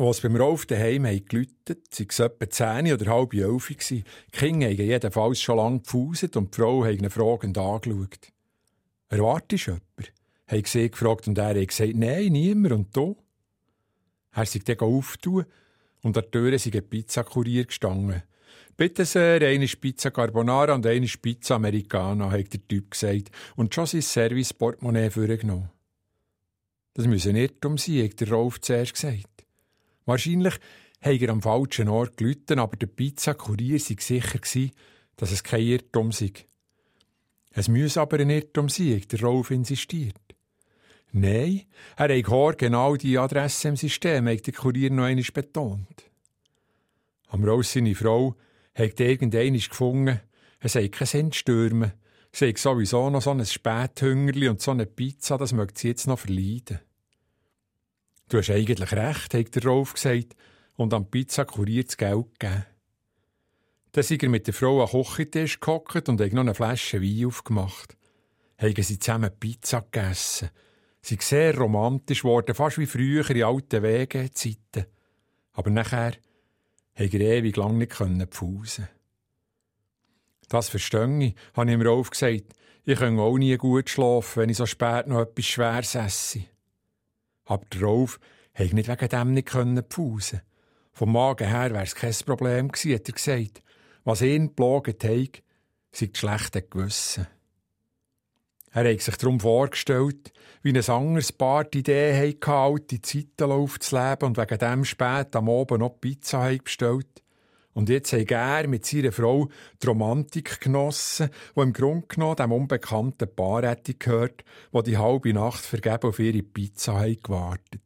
Als beim Rolf daheim geläutet, sei es etwa 10 oder halb elf Die Kinder haben jedenfalls schon lange gefuset und die Frau hat ihn fragend angeschaut. Erwartest du jemanden? Haben sie gefragt und er hat gesagt, nein, niemand. Und du? Er sich dann auftun und an der Tür ist ein Pizzakurier gestanden. Bitte sehr, eine Pizza Carbonara und eine Pizza Americana, hat der Typ gesagt und schon sein Service-Portemonnaie vorgenommen. Das müsse nicht um sein, hat der Rolf zuerst gesagt. Wahrscheinlich hat er am falschen Ort gelitten, aber der Pizzakurier war sicher, dass es kein Irrtum sei. Es müsse aber ein Irrtum sein, der Rolf insistiert. Nein, er hat genau die Adresse im System, hat der Kurier noch einmal betont. Am Rolf seine Frau hat irgendeiner gefunden, es sei kein Sinn stürmen. Sie hat sowieso noch so ein Späthüngerli und so eine Pizza, das möchte sie jetzt noch verleiden. Du hast eigentlich recht, hat der Rolf gesagt und am Pizzakurier das Geld gegeben. Dann sind er mit der Frau am Kochentisch gehockt und hat noch eine Flasche Wein aufgemacht. Haben sie zusammen Pizza gegessen. Sie sind sehr romantisch geworden, fast wie früher in alten Wege Zeiten. Aber nachher konnte er ewig lang nicht pfusen. Das verstehe ich, habe ich ihm Rolf gesagt. Ich kann auch nie gut schlafen, wenn ich so spät noch etwas Schweres esse. Der Rolf konnte nicht wegen dem nicht pfusen. Vom Magen her wäre es kein Problem gewesen, hat er gesagt. Was ihn geplaget hat, sei das schlechte Gewissen. Er hat sich darum vorgestellt, wie ein anderes Paar die Idee hatte, alte Zeiten aufzuleben und wegen dem spät am Abend noch Pizza bestellt. Und jetzt hat er mit seiner Frau die Romantik genossen, die im Grunde genommen dem unbekannten Paar hätte gehört, wo die halbe Nacht vergeben auf ihre Pizza gewartet